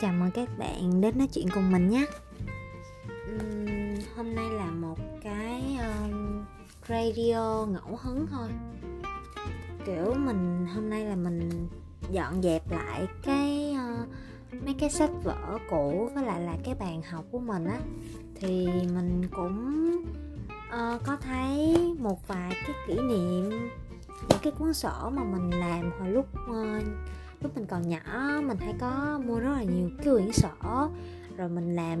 chào mừng các bạn đến nói chuyện cùng mình nhé. Uhm, hôm nay là một cái um, radio ngẫu hứng thôi. Kiểu mình hôm nay là mình dọn dẹp lại cái uh, mấy cái sách vở cũ với lại là cái bàn học của mình á. Thì mình cũng uh, có thấy một vài cái kỷ niệm những cái cuốn sổ mà mình làm hồi lúc uh, lúc mình còn nhỏ mình hay có mua rất là nhiều cái quyển sổ. Rồi mình làm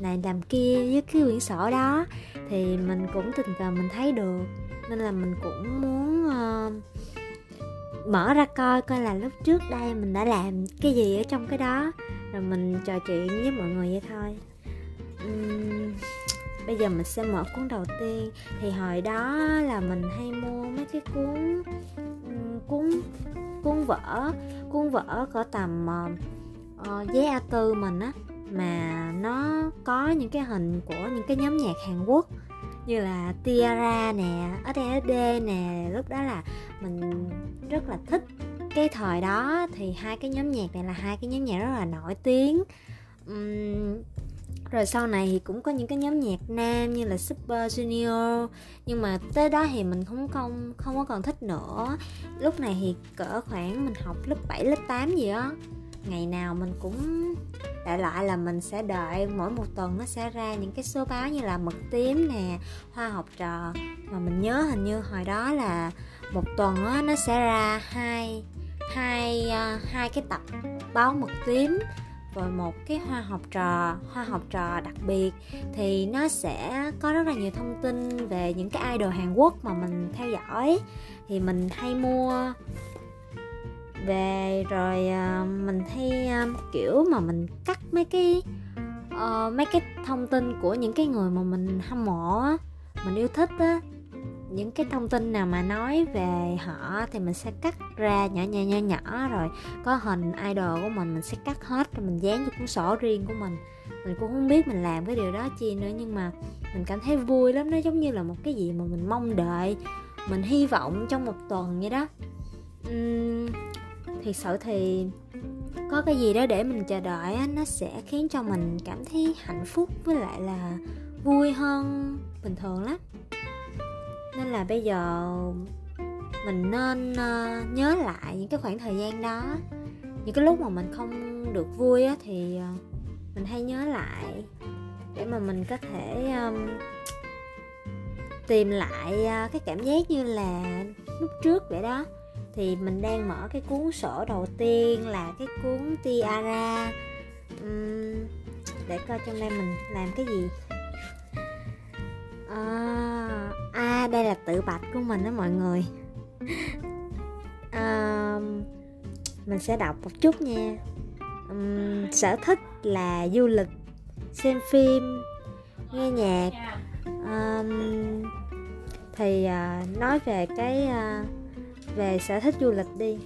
này làm kia với cái quyển sổ đó. Thì mình cũng tình cờ mình thấy được. Nên là mình cũng muốn uh, mở ra coi coi là lúc trước đây mình đã làm cái gì ở trong cái đó. Rồi mình trò chuyện với mọi người vậy thôi. Uhm, bây giờ mình sẽ mở cuốn đầu tiên. Thì hồi đó là mình hay mua mấy cái cuốn cuốn cuốn vở cuốn vở có tầm uh, giấy A4 mình á mà nó có những cái hình của những cái nhóm nhạc Hàn Quốc như là Tiara nè, SNSD nè lúc đó là mình rất là thích. Cái thời đó thì hai cái nhóm nhạc này là hai cái nhóm nhạc rất là nổi tiếng. Uhm, rồi sau này thì cũng có những cái nhóm nhạc nam như là Super Junior. Nhưng mà tới đó thì mình không không không có còn thích nữa. Lúc này thì cỡ khoảng mình học lớp 7, lớp 8 gì đó ngày nào mình cũng đại loại là mình sẽ đợi mỗi một tuần nó sẽ ra những cái số báo như là mực tím nè hoa học trò. Mà mình nhớ hình như hồi đó là một tuần đó, nó sẽ ra hai hai uh, hai cái tập báo mực tím rồi một cái hoa học trò hoa học trò đặc biệt thì nó sẽ có rất là nhiều thông tin về những cái idol Hàn Quốc mà mình theo dõi. Thì mình hay mua về rồi ờ, mình hay ờ, kiểu mà mình cắt mấy cái uh, mấy cái thông tin của những cái người mà mình hâm mộ á mình yêu thích á những cái thông tin nào mà nói về họ thì mình sẽ cắt ra nhỏ nhỏ nhỏ nhỏ. Rồi có hình idol của mình mình sẽ cắt hết rồi mình dán vô cuốn sổ riêng của mình. Mình cũng không biết mình làm cái điều đó chi nữa nhưng mà mình cảm thấy vui lắm. Nó giống như là một cái gì mà mình mong đợi mình hy vọng trong một tuần vậy đó. Uhm, thiệt sự thì có cái gì đó để mình chờ đợi á, nó sẽ khiến cho mình cảm thấy hạnh phúc với lại là vui hơn bình thường lắm nên là bây giờ mình nên uh, nhớ lại những cái khoảng thời gian đó. Những cái lúc mà mình không được vui á thì uh, mình hay nhớ lại để mà mình có thể um, tìm lại uh, cái cảm giác như là lúc trước vậy đó. Thì mình đang mở cái cuốn sổ đầu tiên là cái cuốn tiara để coi trong đây mình làm cái gì. À, à đây là tự bạch của mình đó mọi người. À, mình sẽ đọc một chút nha. Um, sở thích là du lịch xem phim nghe nhạc. Um, thì uh, nói về cái uh, về sở thích du lịch đi.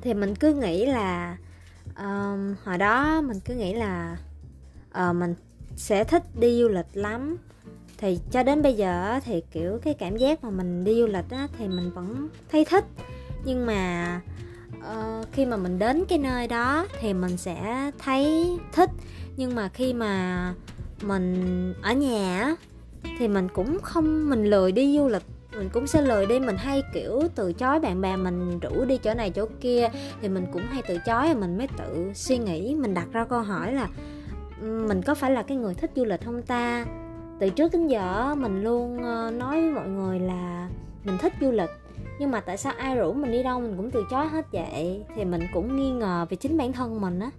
Thì mình cứ nghĩ là um, hồi đó mình cứ nghĩ là uh, mình sẽ thích đi du lịch lắm thì cho đến bây giờ thì kiểu cái cảm giác mà mình đi du lịch á, thì mình vẫn thấy thích. Nhưng mà uh, khi mà mình đến cái nơi đó thì mình sẽ thấy thích. Nhưng mà khi mà mình ở nhà thì mình cũng không mình lười đi du lịch. Mình cũng sẽ lười đi mình hay kiểu từ chối bạn bè mình rủ đi chỗ này chỗ kia. Thì mình cũng hay từ chối và mình mới tự suy nghĩ mình đặt ra câu hỏi là ừ, mình có phải là cái người thích du lịch không ta? Từ trước đến giờ mình luôn ờ, nói với mọi người là mình thích du lịch. Nhưng mà tại sao ai rủ mình đi đâu mình cũng từ chối hết vậy? Thì mình cũng nghi ngờ về chính bản thân mình á.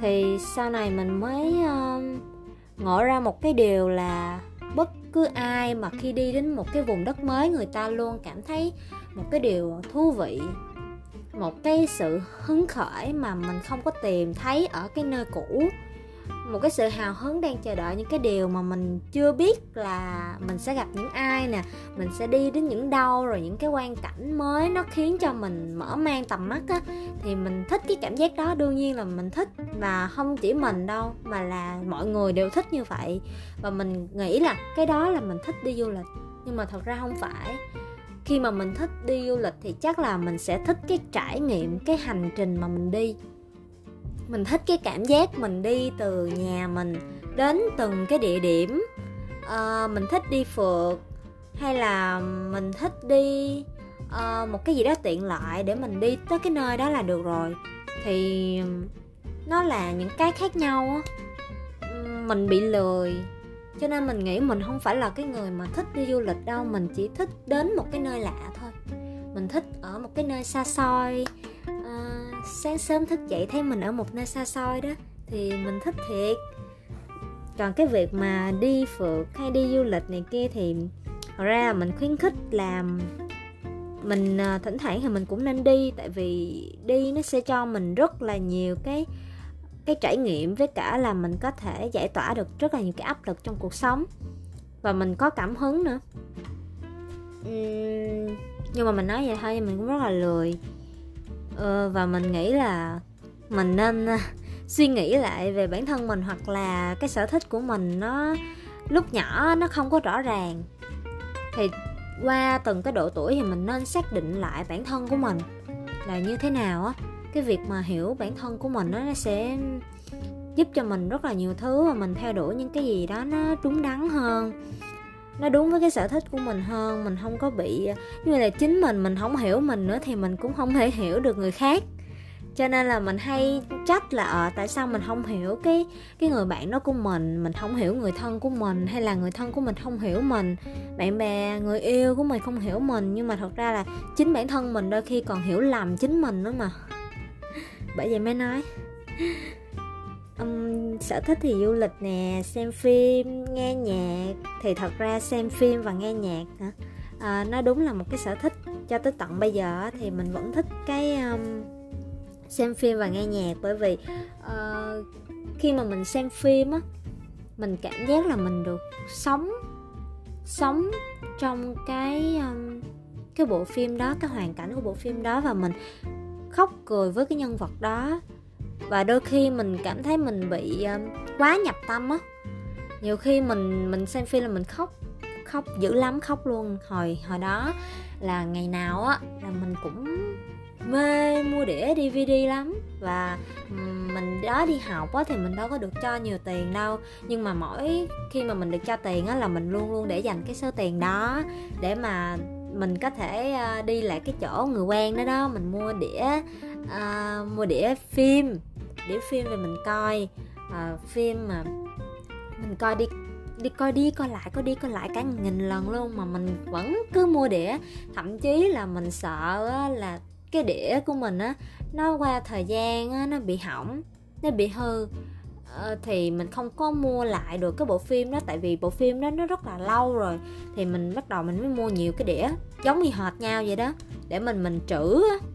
Thì sau này mình mới uh, ngộ ra một cái điều là bất cứ ai mà khi đi đến một cái vùng đất mới người ta luôn cảm thấy một cái điều thú vị một cái sự hứng khởi mà mình không có tìm thấy ở cái nơi cũ một cái sự hào hứng đang chờ đợi những cái điều mà mình chưa biết là mình sẽ gặp những ai nè, mình sẽ đi đến những đâu, rồi những cái quan cảnh mới nó khiến cho mình mở mang tầm mắt á. Thì mình thích cái cảm giác đó, đương nhiên là mình thích và không chỉ mình đâu, mà là mọi người đều thích như vậy. Và mình nghĩ là cái đó là mình thích đi du lịch, nhưng mà thật ra không phải. Khi mà mình thích đi du lịch thì chắc là mình sẽ thích cái trải nghiệm, cái hành trình mà mình đi mình thích cái cảm giác mình đi từ nhà mình đến từng cái địa điểm. À, mình thích đi phượt hay là mình thích đi uh, một cái gì đó tiện lợi để mình đi tới cái nơi đó là được rồi. Thì nó là những cái khác nhau á. Mình bị lười cho nên mình nghĩ mình không phải là cái người mà thích đi du lịch đâu. Mình chỉ thích đến một cái nơi lạ thôi. Mình thích ở một cái nơi xa xôi sáng sớm thức dậy thấy mình ở một nơi xa xôi đó thì mình thích thiệt. Còn cái việc mà đi phượt hay đi du lịch này kia thì thật ra là mình khuyến khích làm mình à, thỉnh thoảng thì mình cũng nên đi tại vì đi nó sẽ cho mình rất là nhiều cái cái trải nghiệm với cả là mình có thể giải tỏa được rất là nhiều cái áp lực trong cuộc sống. Và mình có cảm hứng nữa. Uhm, nhưng mà mình nói vậy thôi mình cũng rất là lười ờ, và mình nghĩ là mình nên ờ, suy nghĩ lại về bản thân mình hoặc là cái sở thích của mình nó lúc nhỏ nó không có rõ ràng. Thì qua từng cái độ tuổi thì mình nên xác định lại bản thân của mình là như thế nào á. Cái việc mà hiểu bản thân của mình đó, nó sẽ giúp cho mình rất là nhiều thứ và mình theo đuổi những cái gì đó nó đúng đắn hơn nó đúng với cái sở thích của mình hơn, mình không có bị, như là chính mình mình không hiểu mình nữa thì mình cũng không thể hiểu được người khác. Cho nên là mình hay trách là ờ tại sao mình không hiểu cái cái người bạn đó của mình mình không hiểu người thân của mình, hay là người thân của mình không hiểu mình. Bạn bè, người yêu của mình không hiểu mình, nhưng mà thật ra là chính bản thân mình đôi khi còn hiểu lầm chính mình nữa mà. Bởi vậy mới nói um, sở thích thì du lịch nè xem phim nghe nhạc. Thì thật ra xem phim và nghe nhạc hả? À, nó đúng là một cái sở thích cho tới tận bây giờ thì mình vẫn thích cái um, xem phim và nghe nhạc. Bởi vì uh, khi mà mình xem phim á mình cảm giác là mình được sống sống trong cái um, cái bộ phim đó cái hoàn cảnh của bộ phim đó. Và mình khóc cười với cái nhân vật đó và đôi khi mình cảm thấy mình bị ờ, quá nhập tâm á. Nhiều khi mình mình xem phim là mình khóc khóc dữ lắm khóc luôn. Hồi hồi đó là ngày nào á là mình cũng mê mua đĩa DVD lắm. Và mình đó đi học á thì mình đâu có được cho nhiều tiền đâu. Nhưng mà mỗi khi mà mình được cho tiền á là mình luôn luôn để dành cái số tiền đó để mà mình có thể ờ, đi lại cái chỗ người quen đó đó mình mua đĩa uh, mua đĩa phim đĩa phim về mình coi. À, phim mà mình coi đi đi coi đi coi lại coi đi coi lại cả nghìn lần luôn mà mình vẫn cứ mua đĩa. Thậm chí là mình sợ là cái đĩa của mình á nó qua thời gian á, nó bị hỏng nó bị hư. Ờ, thì mình không có mua lại được cái bộ phim đó tại vì bộ phim đó nó rất là lâu rồi thì mình bắt đầu mình mới mua nhiều cái đĩa giống như hệt nhau vậy đó. Để mình mình trữ á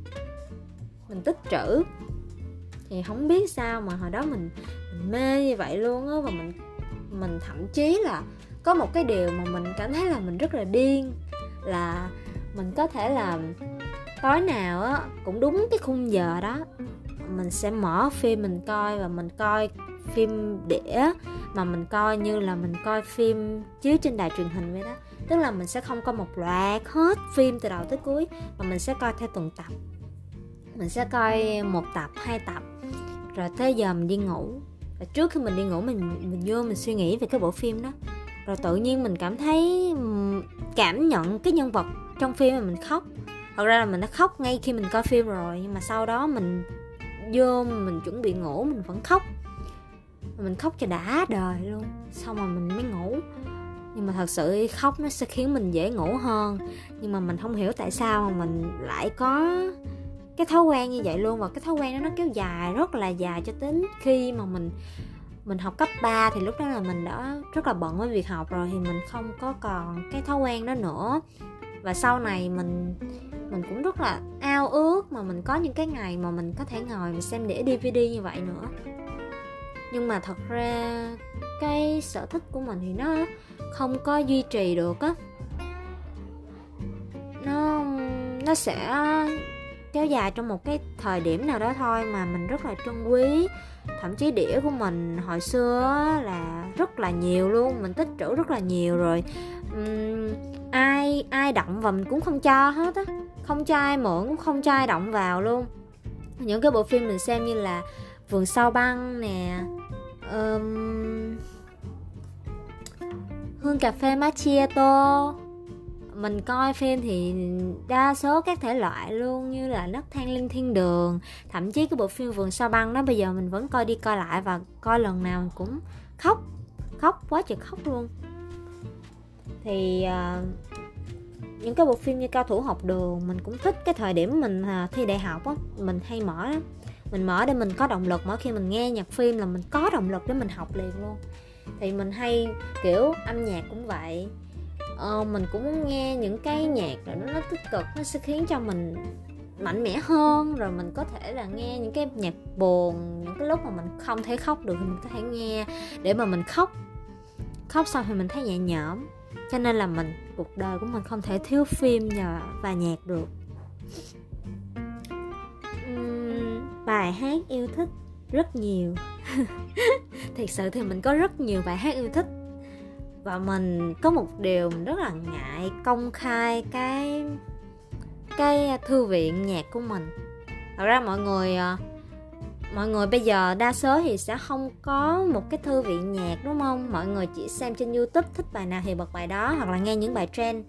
mình tích trữ thì không biết sao mà hồi đó mình, mình mê như vậy luôn á và mình mình thậm chí là có một cái điều mà mình cảm thấy là mình rất là điên là mình có thể là tối nào á cũng đúng cái khung giờ đó mình sẽ mở phim mình coi và mình coi phim đĩa mà mình coi như là mình coi phim chiếu trên đài truyền hình vậy đó. Tức là mình sẽ không coi một loạt hết phim từ đầu tới cuối mà mình sẽ coi theo tuần tập. Mình sẽ coi một tập hai tập rồi tới giờ mình đi ngủ. Và trước khi mình đi ngủ, mình mình vô mình suy nghĩ về cái bộ phim đó. Rồi tự nhiên mình cảm thấy cảm nhận cái nhân vật trong phim mà mình khóc. Thật ra là mình đã khóc ngay khi mình coi phim rồi, nhưng mà sau đó mình vô mình chuẩn bị ngủ, mình vẫn khóc. Mình khóc cho đã đời luôn, xong rồi mình mới ngủ. Nhưng mà thật sự khóc nó sẽ khiến mình dễ ngủ hơn. Nhưng mà mình không hiểu tại sao mà mình lại có cái thói quen như vậy luôn và cái thói quen đó nó kéo dài, rất là dài cho đến khi mà mình mình học cấp 3 thì lúc đó là mình đã rất là bận với việc học rồi thì mình không có còn cái thói quen đó nữa. Và sau này mình mình cũng rất là ao ước mà mình có những cái ngày mà mình có thể ngồi mình xem đĩa DVD như vậy nữa. Nhưng mà thật ra cái sở thích của mình thì nó không có duy trì được á. Nó nó sẽ kéo dài trong một cái thời điểm nào đó thôi mà mình rất là trân quý. Thậm chí đĩa của mình hồi xưa là rất là nhiều luôn mình tích trữ rất là nhiều rồi. Uhm, ai ai động vào mình cũng không cho hết á. Không cho ai mượn cũng không cho ai động vào luôn. Những cái bộ phim mình xem như là vườn sao băng nè um, hương cà phê macchiato mình coi phim thì đa số các thể loại luôn như là nấc thang linh thiên đường thậm chí cái bộ phim vườn sao băng đó bây giờ mình vẫn coi đi coi lại và coi lần nào cũng khóc khóc quá trời khóc luôn. Thì uh, những cái bộ phim như cao thủ học đường mình cũng thích cái thời điểm mình uh, thi đại học á mình hay mở lắm. Mình mở để mình có động lực mỗi khi mình nghe nhạc phim là mình có động lực để mình học liền luôn. Thì mình hay kiểu âm nhạc cũng vậy uh, mình cũng muốn nghe những cái nhạc rồi nó, nó tích cực nó sẽ khiến cho mình mạnh mẽ hơn rồi mình có thể là nghe những cái nhạc buồn những cái lúc mà mình không thể khóc được thì mình có thể nghe để mà mình khóc. Khóc xong thì mình thấy nhẹ nhõm. Cho nên là mình cuộc đời của mình không thể thiếu phim và, và nhạc được. Uhm, bài hát yêu thích rất nhiều. Thật sự thì mình có rất nhiều bài hát yêu thích và mình có một điều mình rất là ngại công khai cái cái thư viện nhạc của mình. Thật ra mọi người ờ, mọi người bây giờ đa số thì sẽ không có một cái thư viện nhạc, đúng không? Mọi người chỉ xem trên youtube thích bài nào thì bật bài đó hoặc là nghe những bài trend.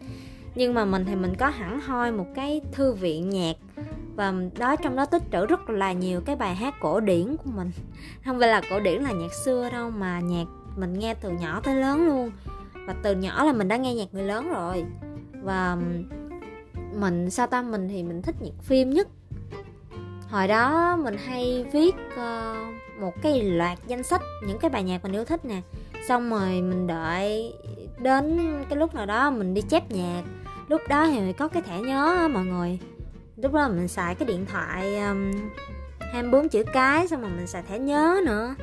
Nhưng mà mình thì mình có hẳn hoi một cái thư viện nhạc và đó, trong đó tích trữ rất là nhiều cái bài hát cổ điển của mình. Không phải là cổ điển là nhạc xưa đâu mà nhạc mình nghe từ nhỏ tới lớn luôn. Và từ nhỏ là mình đã nghe nhạc người lớn rồi. Và mình sao ta mình thì mình thích nhạc phim nhất. Hồi đó mình hay viết uh, một cái loạt danh sách những cái bài nhạc mình yêu thích nè. Xong rồi mình đợi đến cái lúc nào đó mình đi chép nhạc. Lúc đó thì có cái thẻ nhớ mọi người. Lúc đó mình xài cái điện thoại um, 24 chữ cái xong rồi mình xài thẻ nhớ nữa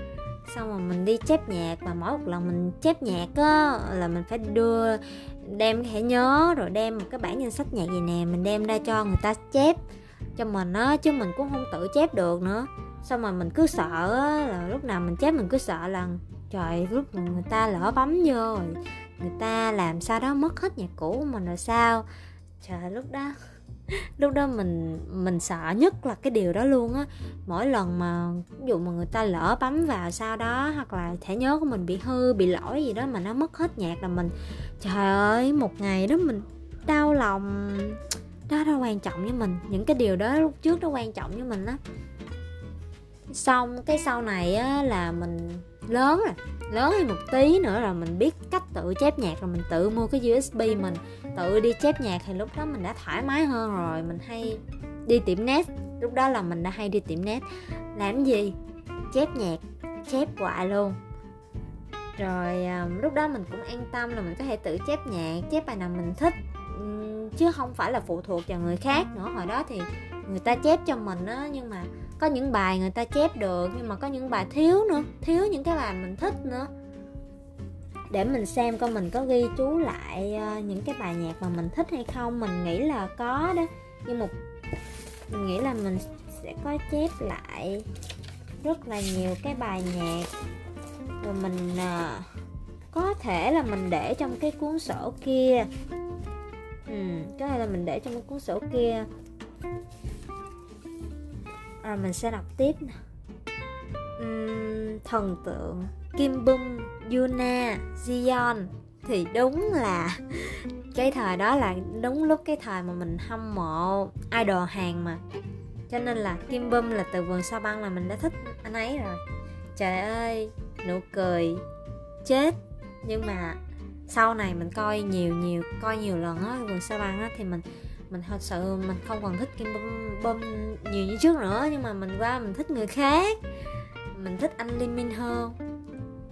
xong rồi mình đi chép nhạc và mỗi một lần mình chép nhạc á, là mình phải đưa, đem thẻ nhớ, rồi đem một cái bản danh sách nhạc gì nè, mình đem ra cho người ta chép cho mình á, chứ mình cũng không tự chép được nữa. Xong rồi mình cứ sợ á, là lúc nào mình chép mình cứ sợ là, trời, lúc người ta lỡ bấm vô rồi người ta làm sao đó mất hết nhạc cũ của mình rồi sao? Trời, lúc đó lúc đó mình mình sợ nhất là cái điều đó luôn á. Mỗi lần mà ví dụ mà người ta lỡ bấm vào sau đó, hoặc là thẻ nhớ của mình bị hư, bị lỗi gì đó mà nó mất hết nhạc là mình, trời ơi, một ngày đó mình đau lòng. Đó đó quan trọng với mình. Những cái điều đó lúc trước nó quan trọng với mình á. Xong, cái sau này á là mình lớn rồi lớn hơn một tí nữa rồi mình biết cách tự chép nhạc rồi mình tự mua cái USB mình. Tự đi chép nhạc thì lúc đó mình đã thoải mái hơn rồi mình hay đi tiệm net. Lúc đó là mình đã hay đi tiệm net. Làm gì? Chép nhạc chép quại luôn. Rồi um, lúc đó mình cũng an tâm là mình có thể tự chép nhạc chép bài nào mình thích. Um, chứ không phải là phụ thuộc vào người khác nữa. Hồi đó thì người ta chép cho mình á nhưng mà có những bài người ta chép được nhưng mà có những bài thiếu nữa thiếu những cái bài mình thích nữa. Để mình xem coi mình có ghi chú lại ờ, những cái bài nhạc mà mình thích hay không. Mình nghĩ là có đó nhưng một mình nghĩ là mình sẽ có chép lại rất là nhiều cái bài nhạc. Rồi mình ờ, có thể là mình để trong cái cuốn sổ kia. Ừ, có thể là mình để trong cái cuốn sổ kia rồi mình sẽ đọc tiếp nè. Uhm, thần tượng Kim Bum, Yuna, Zion. Thì đúng là cái thời đó là đúng lúc cái thời mà mình hâm mộ idol hàng mà. Cho nên là Kim Bum là từ vườn sao băng là mình đã thích anh ấy rồi. Trời ơi nụ cười chết. Nhưng mà sau này mình coi nhiều nhiều coi nhiều lần á vườn sao băng á thì mình mình thật sự mình không còn thích kim bum, bum nhiều như trước nữa nhưng mà mình qua mình thích người khác. Mình thích anh Liên Minh hơn.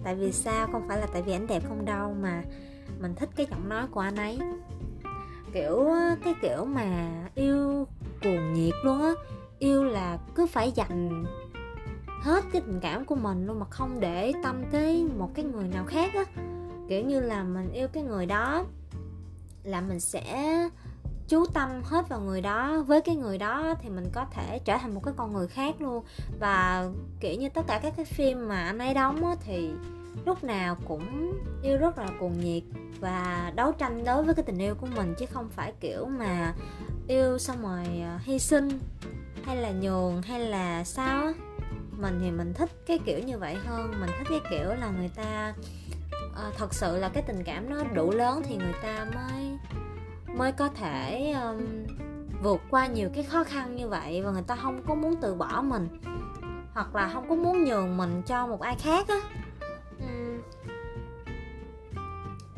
Tại vì sao? Không phải là tại vì anh đẹp không đâu mà mình thích cái giọng nói của anh ấy. Kiểu cái kiểu mà yêu cuồng nhiệt luôn á. Yêu là cứ phải dành hết cái tình cảm của mình luôn mà không để tâm tới một cái người nào khác á. Kiểu như là mình yêu cái người đó là mình sẽ chú tâm hết vào người đó với cái người đó thì mình có thể trở thành một cái con người khác luôn. Và kiểu như tất cả các cái phim mà anh ấy đóng á, thì lúc nào cũng yêu rất là cuồng nhiệt và đấu tranh đối với cái tình yêu của mình chứ không phải kiểu mà yêu xong rồi à, hy sinh hay là nhường hay là sao á. Mình thì mình thích cái kiểu như vậy hơn. Mình thích cái kiểu là người ta uh, thật sự là cái tình cảm nó đủ lớn thì người ta mới mới có thể um, vượt qua nhiều cái khó khăn như vậy và người ta không có muốn từ bỏ mình hoặc là không có muốn nhường mình cho một ai khác á.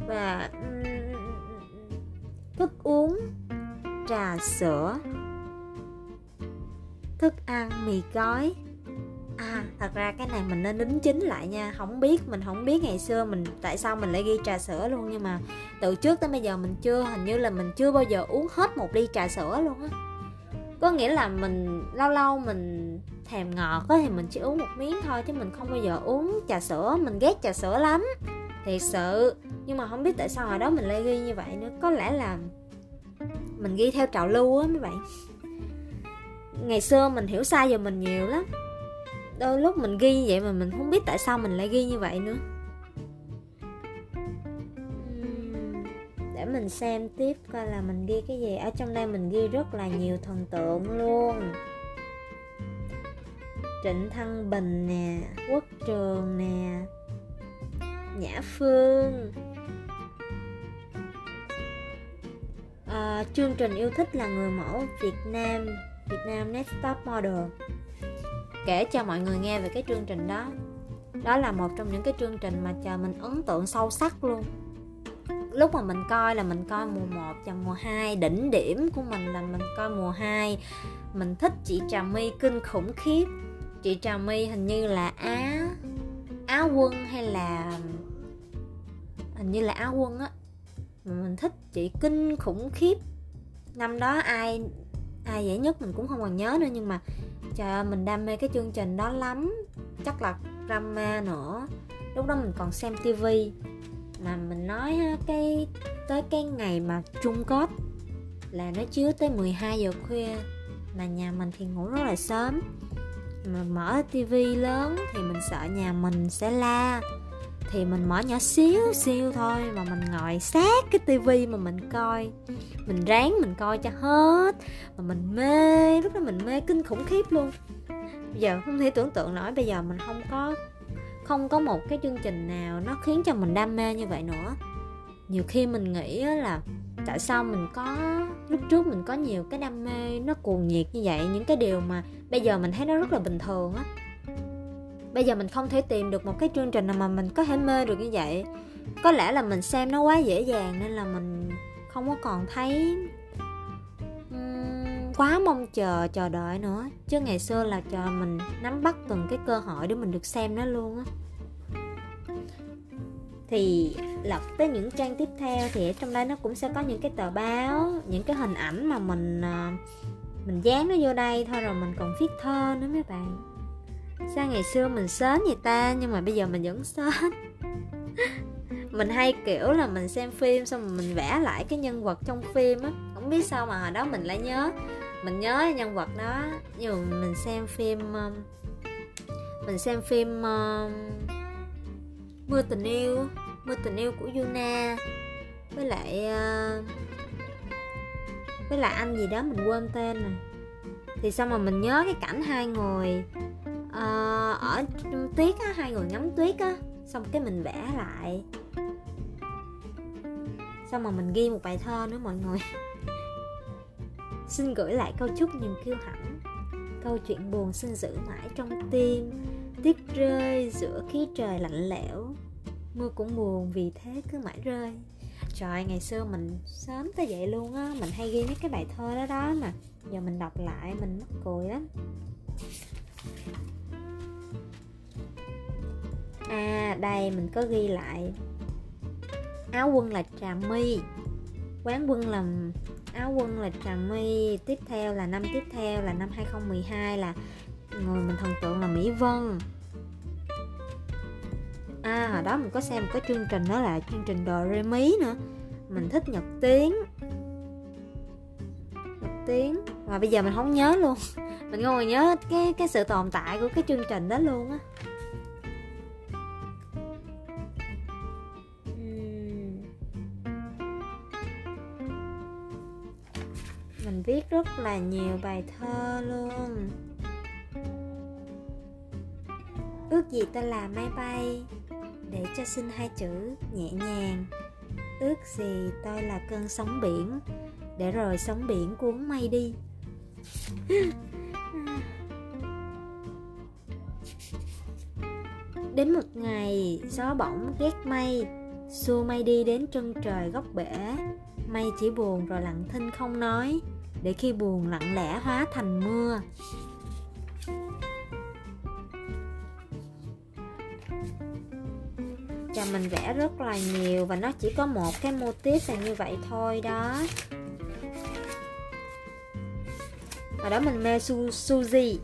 Và thức uống trà sữa thức ăn mì gói à thật ra cái này mình nên đính chính lại nha. Không biết, mình không biết ngày xưa mình, tại sao mình lại ghi trà sữa luôn, nhưng mà từ trước tới bây giờ mình chưa, hình như là mình chưa bao giờ uống hết một ly trà sữa luôn á. Có nghĩa là mình, lâu lâu mình thèm ngọt á thì mình chỉ uống một miếng thôi chứ mình không bao giờ uống trà sữa. Mình ghét trà sữa lắm, thiệt sự. Nhưng mà không biết tại sao hồi đó mình lại ghi như vậy nữa. Có lẽ là mình ghi theo trào lưu á mấy bạn. Ngày xưa mình hiểu sai giờ mình nhiều lắm đôi lúc mình ghi như vậy mà mình không biết tại sao mình lại ghi như vậy nữa. Để mình xem tiếp coi là mình ghi cái gì. Ở trong đây mình ghi rất là nhiều thần tượng luôn. Trịnh thăng bình nè quốc trường nè nhã phương. À, chương trình yêu thích là người mẫu việt nam việt nam next top model kể cho mọi người nghe về cái chương trình đó. Đó là một trong những cái chương trình mà chờ mình ấn tượng sâu sắc luôn. Lúc mà mình coi là mình coi mùa 1 và mùa 2 đỉnh điểm của mình là mình coi mùa 2 mình thích chị Trà My kinh khủng khiếp. Chị Trà My hình như là Á Á quân hay là, hình như là Á quân á. Mình thích chị kinh khủng khiếp. Năm đó ai ai dễ nhất mình cũng không còn nhớ nữa, nhưng mà trời ơi, mình đam mê cái chương trình đó lắm. Chắc là drama nữa. Lúc đó mình còn xem tivi mà mình nói cái, tới cái ngày mà trung kết là nó chiếu tới 12 giờ khuya, mà nhà mình thì ngủ rất là sớm. Mà mở tivi lớn thì mình sợ nhà mình sẽ la thì mình mở nhỏ xíu xíu thôi mà mình ngồi sát cái tivi mà mình coi. Mình ráng mình coi cho hết. Mà mình mê, lúc đó mình mê kinh khủng khiếp luôn. Bây giờ không thể tưởng tượng nổi, bây giờ mình không có không có một cái chương trình nào nó khiến cho mình đam mê như vậy nữa. Nhiều khi mình nghĩ là tại sao mình có, lúc trước mình có nhiều cái đam mê nó cuồng nhiệt như vậy. Những cái điều mà bây giờ mình thấy nó rất là bình thường á bây giờ mình không thể tìm được một cái chương trình nào mà mình có thể mê được như vậy. Có lẽ là mình xem nó quá dễ dàng nên là mình không có còn thấy um, quá mong chờ chờ đợi nữa. Chứ ngày xưa là chờ mình nắm bắt từng cái cơ hội để mình được xem nó luôn á. Thì lật tới những trang tiếp theo thì ở trong đây nó cũng sẽ có những cái tờ báo những cái hình ảnh mà mình ờ, mình dán nó vô đây thôi rồi mình còn viết thơ nữa mấy bạn sao ngày xưa mình sến vậy ta? Nhưng mà bây giờ mình vẫn sến. Mình hay kiểu là mình xem phim xong rồi mình vẽ lại cái nhân vật trong phim á. Không biết sao mà hồi đó mình lại nhớ. Mình nhớ nhân vật đó. Nhưng mà mình xem phim um, mình xem phim mưa tình yêu mưa tình yêu của Yuna. Với lại uh, với lại anh gì đó mình quên tên rồi. Thì sao mà mình nhớ cái cảnh hai người? Ờ, ở tuyết á, hai người ngắm tuyết á, xong cái mình vẽ lại. Xong mà mình ghi một bài thơ nữa mọi người. Xin gửi lại câu chúc niềm kiêu hãnh. Câu chuyện buồn xin giữ mãi trong tim. Tuyết rơi giữa khí trời lạnh lẽo. Mưa cũng buồn vì thế cứ mãi rơi. Trời, ngày xưa mình sớm tới vậy luôn á, mình hay ghi mấy cái bài thơ đó đó mà. Giờ mình đọc lại mình mắc cười lắm à đây, mình có ghi lại. Áo quân là trà my quán quân là áo quân là trà my tiếp theo là năm tiếp theo là năm 2012 là người mình thần tượng là mỹ vân. À hồi đó mình có xem một cái chương trình đó là chương trình đồ rê mí nữa. Mình thích nhật tiến. Nhật tiến. Mà bây giờ mình không nhớ luôn. Mình ngồi nhớ cái cái sự tồn tại của cái chương trình đó luôn á. Rất là nhiều bài thơ luôn. Ước gì tôi là máy bay để cho xin hai chữ nhẹ nhàng. Ước gì tôi là cơn sóng biển để rồi sóng biển cuốn mây đi. Đến một ngày, gió bỗng ghét mây, xua mây đi đến chân trời góc bể. Mây chỉ buồn rồi lặng thinh không nói để khi buồn lặng lẽ hóa thành mưa. Và mình vẽ rất là nhiều và nó chỉ có một cái mô tiếp là như vậy thôi đó. Ở đó mình mê su, Suzy.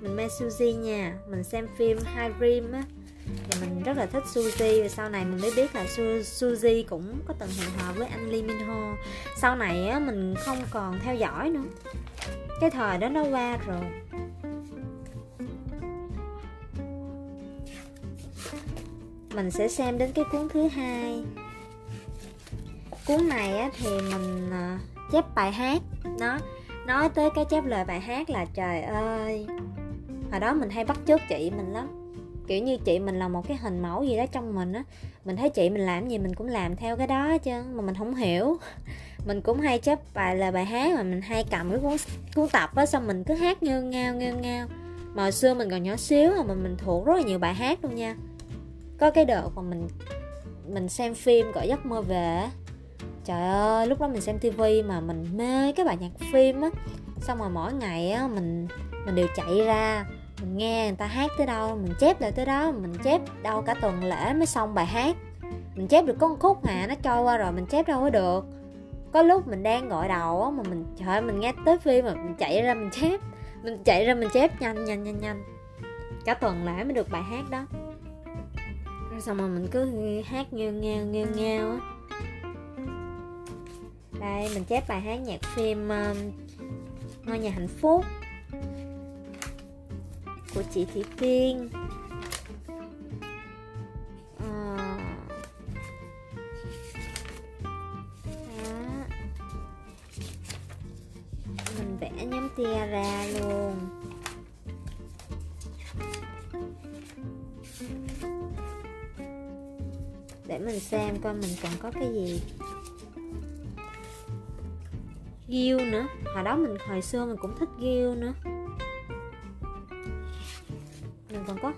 Mình mê Suzy nha. Mình xem phim High Dream á. Thì mình rất là thích Suzy và sau này mình mới biết là Su Suzy cũng có từng hẹn hò với anh Lee Min Ho. Sau này á mình không còn theo dõi nữa. Cái thời đó nó qua rồi. Mình sẽ xem đến cái cuốn thứ hai. Cuốn này á, thì mình à, chép bài hát. Nó nói tới cái chép lời bài hát là trời ơi. Hồi đó mình hay bắt chước chị mình lắm kiểu như chị mình là một cái hình mẫu gì đó trong mình á. Mình thấy chị mình làm gì mình cũng làm theo cái đó chứ mà mình không hiểu. Mình cũng hay chép bài là bài hát mà mình hay cầm cái cuốn cuốn tập á, xong mình cứ hát nghêu ngao nghêu ngao. Mà hồi xưa mình còn nhỏ xíu mà mình thuộc rất là nhiều bài hát luôn nha. Có cái đợt mà mình mình xem phim gọi giấc mơ về trời ơi, lúc đó mình xem tivi mà mình mê cái bài nhạc phim á. Xong rồi mỗi ngày á, mình mình đều chạy ra mình nghe người ta hát tới đâu mình chép lại tới đó mình chép đâu cả tuần lễ mới xong bài hát. Mình chép được có một khúc mà nó trôi qua rồi mình chép đâu có được. Có lúc mình đang gọi đầu á mà mình trời ơi, mình nghe tới phim mà mình chạy ra mình chép. Mình chạy ra mình chép nhanh nhanh nhanh nhanh. Cả tuần lễ mới được bài hát đó. Xong rồi mình cứ hát nghêu nghêu nghêu nghêu á. Đây mình chép bài hát nhạc phim uh, ngôi nhà hạnh phúc của chị Thủy Tiên. À. mình vẽ nhóm tia ra luôn. Để mình xem coi mình còn có cái gì. Ghiêu nữa. Hồi đó mình, hồi xưa mình cũng thích ghiêu nữa.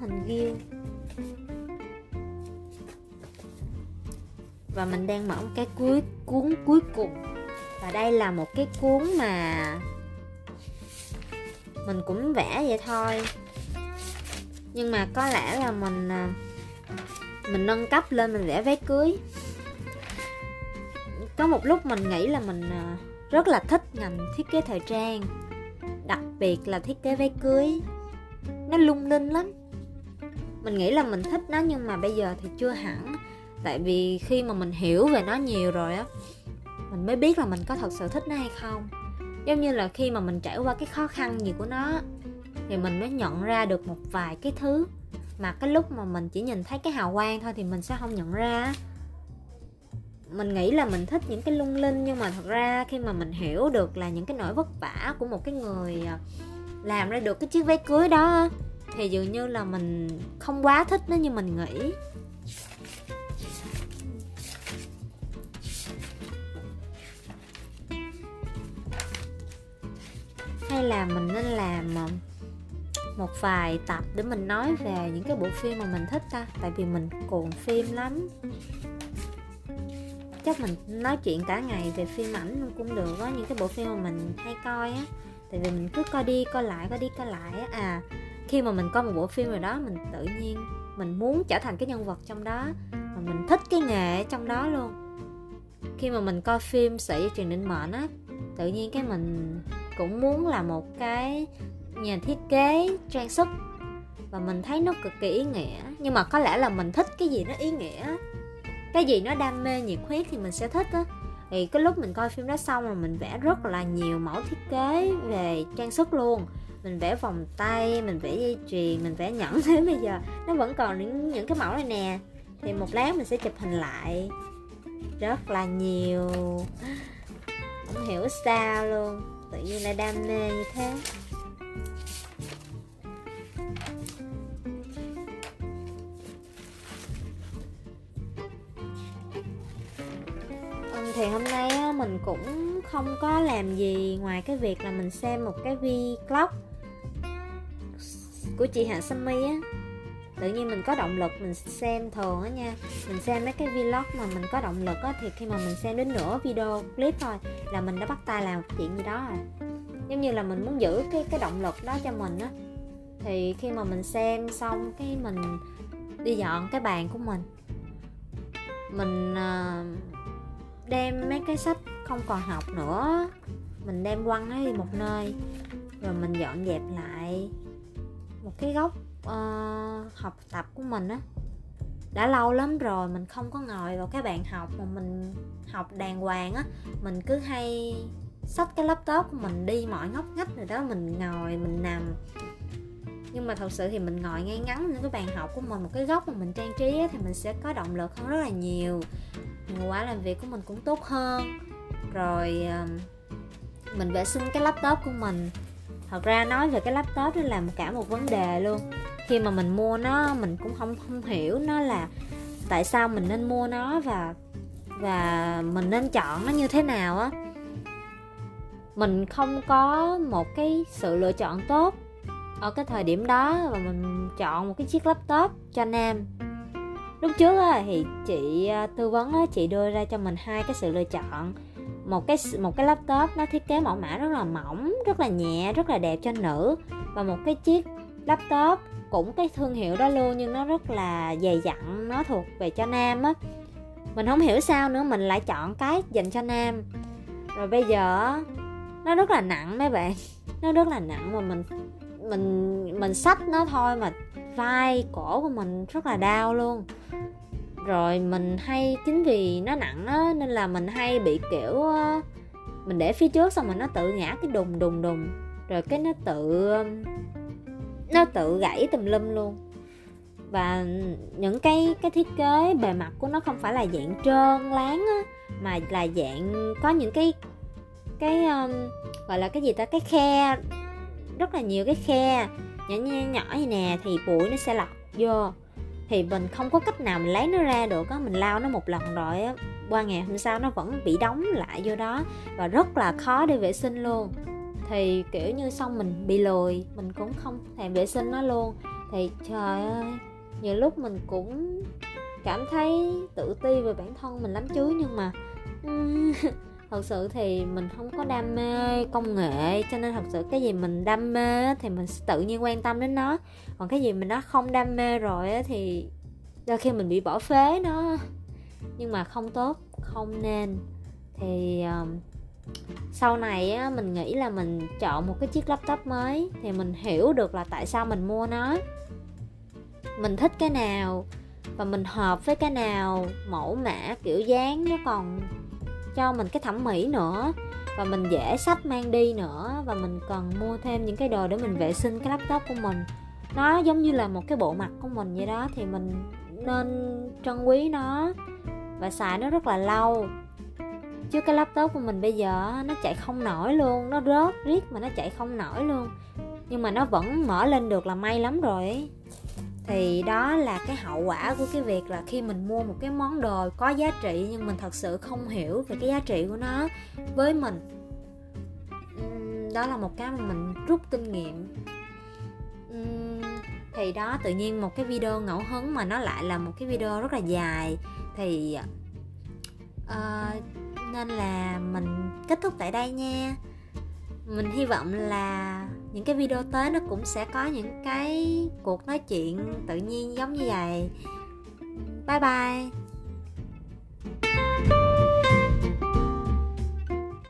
Hình ghiêu và mình đang mở một cái cuối cuốn cuối cùng. Và đây là một cái cuốn mà mình cũng vẽ vậy thôi. Nhưng mà có lẽ là mình à, mình nâng cấp lên, mình vẽ váy cưới. Có một lúc mình nghĩ là mình à, rất là thích ngành thiết kế thời trang. Đặc biệt là thiết kế váy cưới. Nó lung linh lắm mình nghĩ là mình thích nó nhưng mà bây giờ thì chưa hẳn. Tại vì khi mà mình hiểu về nó nhiều rồi á, mình mới biết là mình có thật sự thích nó hay không. Giống như là khi mà mình trải qua cái khó khăn gì của nó thì mình mới nhận ra được một vài cái thứ mà cái lúc mà mình chỉ nhìn thấy cái hào quang thôi thì mình sẽ không nhận ra mình nghĩ là mình thích những cái lung linh nhưng mà thật ra khi mà mình hiểu được là những cái nỗi vất vả của một cái người à, làm ra được cái chiếc váy cưới đó thì dường như là mình không quá thích nó như mình nghĩ. Hay là mình nên làm ờ, một vài tập để mình nói về những cái bộ phim mà mình thích ta? Tại vì mình cuồng phim lắm. Chắc mình nói chuyện cả ngày về phim ảnh cũng được á, những cái bộ phim mà mình hay coi á. Tại vì mình cứ coi đi coi lại, coi đi coi lại á. À khi mà mình coi một bộ phim rồi đó, mình tự nhiên mình muốn trở thành cái nhân vật trong đó, mà mình thích cái nghề trong đó luôn. Khi mà mình coi phim sĩ truyền định mệnh á, tự nhiên cái mình cũng muốn là một cái nhà thiết kế trang sức, và mình thấy nó cực kỳ ý nghĩa. Nhưng mà có lẽ là mình thích cái gì nó ý nghĩa, cái gì nó đam mê, nhiệt huyết thì mình sẽ thích á. Thì cái lúc mình coi phim đó xong rồi mình vẽ rất là nhiều mẫu thiết kế về trang sức luôn mình vẽ vòng tay, mình vẽ dây chuyền, mình vẽ nhẫn. Thế bây giờ nó vẫn còn những những cái mẫu này nè. Thì một lát mình sẽ chụp hình lại. Rất là nhiều. Không hiểu sao luôn. Tự nhiên là đam mê như thế. Vâng, thì hôm nay mình cũng không có làm gì ngoài cái việc là mình xem một cái vlog của chị Hạ Sammy á. Tự nhiên mình có động lực mình xem thường á nha. Mình xem mấy cái vlog mà mình có động lực á, thì khi mà mình xem đến nửa video clip thôi là mình đã bắt tay làm chuyện gì đó rồi. Giống như là mình muốn giữ cái cái động lực đó cho mình á. Thì khi mà mình xem xong cái mình đi dọn cái bàn của mình mình ờ, đem mấy cái sách không còn học nữa, mình đem quăng nó đi một nơi, rồi mình dọn dẹp lại một cái góc uh, học tập của mình á đã lâu lắm rồi mình không có ngồi vào cái bàn học mà mình học đàng hoàng á. Mình cứ hay xách cái laptop của mình đi mọi ngóc ngách rồi đó mình ngồi mình nằm. Nhưng mà thật sự thì mình ngồi ngay ngắn những cái bàn học của mình một cái góc mà mình trang trí á, thì mình sẽ có động lực hơn rất là nhiều. Hiệu quả làm việc của mình cũng tốt hơn. Rồi ờ, mình vệ sinh cái laptop của mình thật ra nói về cái laptop nó là cả một vấn đề luôn. Khi mà mình mua nó mình cũng không không hiểu nó là tại sao mình nên mua nó và và mình nên chọn nó như thế nào á. Mình không có một cái sự lựa chọn tốt ở cái thời điểm đó và mình chọn một cái chiếc laptop cho nam lúc trước á, thì chị à, tư vấn á, chị đưa ra cho mình hai cái sự lựa chọn một cái một cái laptop nó thiết kế mẫu mã rất là mỏng, rất là nhẹ, rất là đẹp cho nữ. Và một cái chiếc laptop cũng cái thương hiệu đó luôn, nhưng nó rất là dày dặn, nó thuộc về cho nam á. Mình không hiểu sao nữa, mình lại chọn cái dành cho nam. Rồi bây giờ nó rất là nặng mấy bạn. Nó rất là nặng mà mình mình mình xách nó thôi mà vai cổ của mình rất là đau luôn rồi mình hay chính vì nó nặng á nên là mình hay bị kiểu mình để phía trước xong rồi nó tự ngã cái đùng đùng đùng. Rồi cái nó tự nó tự gãy tùm lum luôn. Và những cái cái thiết kế bề mặt của nó không phải là dạng trơn láng á mà là dạng có những cái cái um, gọi là cái gì ta? Cái khe rất là nhiều cái khe nhỏ nhỏ, nhỏ như nè thì bụi nó sẽ lọt vô thì mình không có cách nào mình lấy nó ra được á, mình lau nó một lần rồi á, qua ngày hôm sau nó vẫn bị đóng lại vô đó và rất là khó để vệ sinh luôn. Thì, kiểu như, xong mình bị lười, mình cũng không thèm vệ sinh nó luôn. Thì trời ơi, nhiều lúc mình cũng cảm thấy tự ti về bản thân mình lắm chứ, nhưng mà thật sự thì mình không có đam mê công nghệ cho nên thật sự cái gì mình đam mê thì mình sẽ tự nhiên quan tâm đến nó. Còn cái gì mình nó không đam mê rồi thì đôi khi mình bị bỏ phế nó. Nhưng mà không tốt không nên. Thì um, sau này á, mình nghĩ là mình chọn một cái chiếc laptop mới thì mình hiểu được là tại sao mình mua nó. Mình thích cái nào và mình hợp với cái nào mẫu mã kiểu dáng nó còn cho mình cái thẩm mỹ nữa, và mình dễ sách mang đi nữa, và mình cần mua thêm những cái đồ để mình vệ sinh cái laptop của mình. Nó giống như là một cái bộ mặt của mình vậy đó, thì mình nên trân quý nó và xài nó rất là lâu. Chứ cái laptop của mình bây giờ nó chạy không nổi luôn, nó rớt riết mà nó chạy không nổi luôn. Nhưng mà nó vẫn mở lên được là may lắm rồi ấy thì đó là cái hậu quả của cái việc là khi mình mua một cái món đồ có giá trị nhưng mình thật sự không hiểu về cái giá trị của nó với mình. Đó là một cái mà mình rút kinh nghiệm. Thì đó tự nhiên một cái video ngẫu hứng mà nó lại là một cái video rất là dài. Thì uh, nên là mình kết thúc tại đây nha mình hy vọng là những cái video tới nó cũng sẽ có những cái cuộc nói chuyện tự nhiên giống như vậy. Bye bye.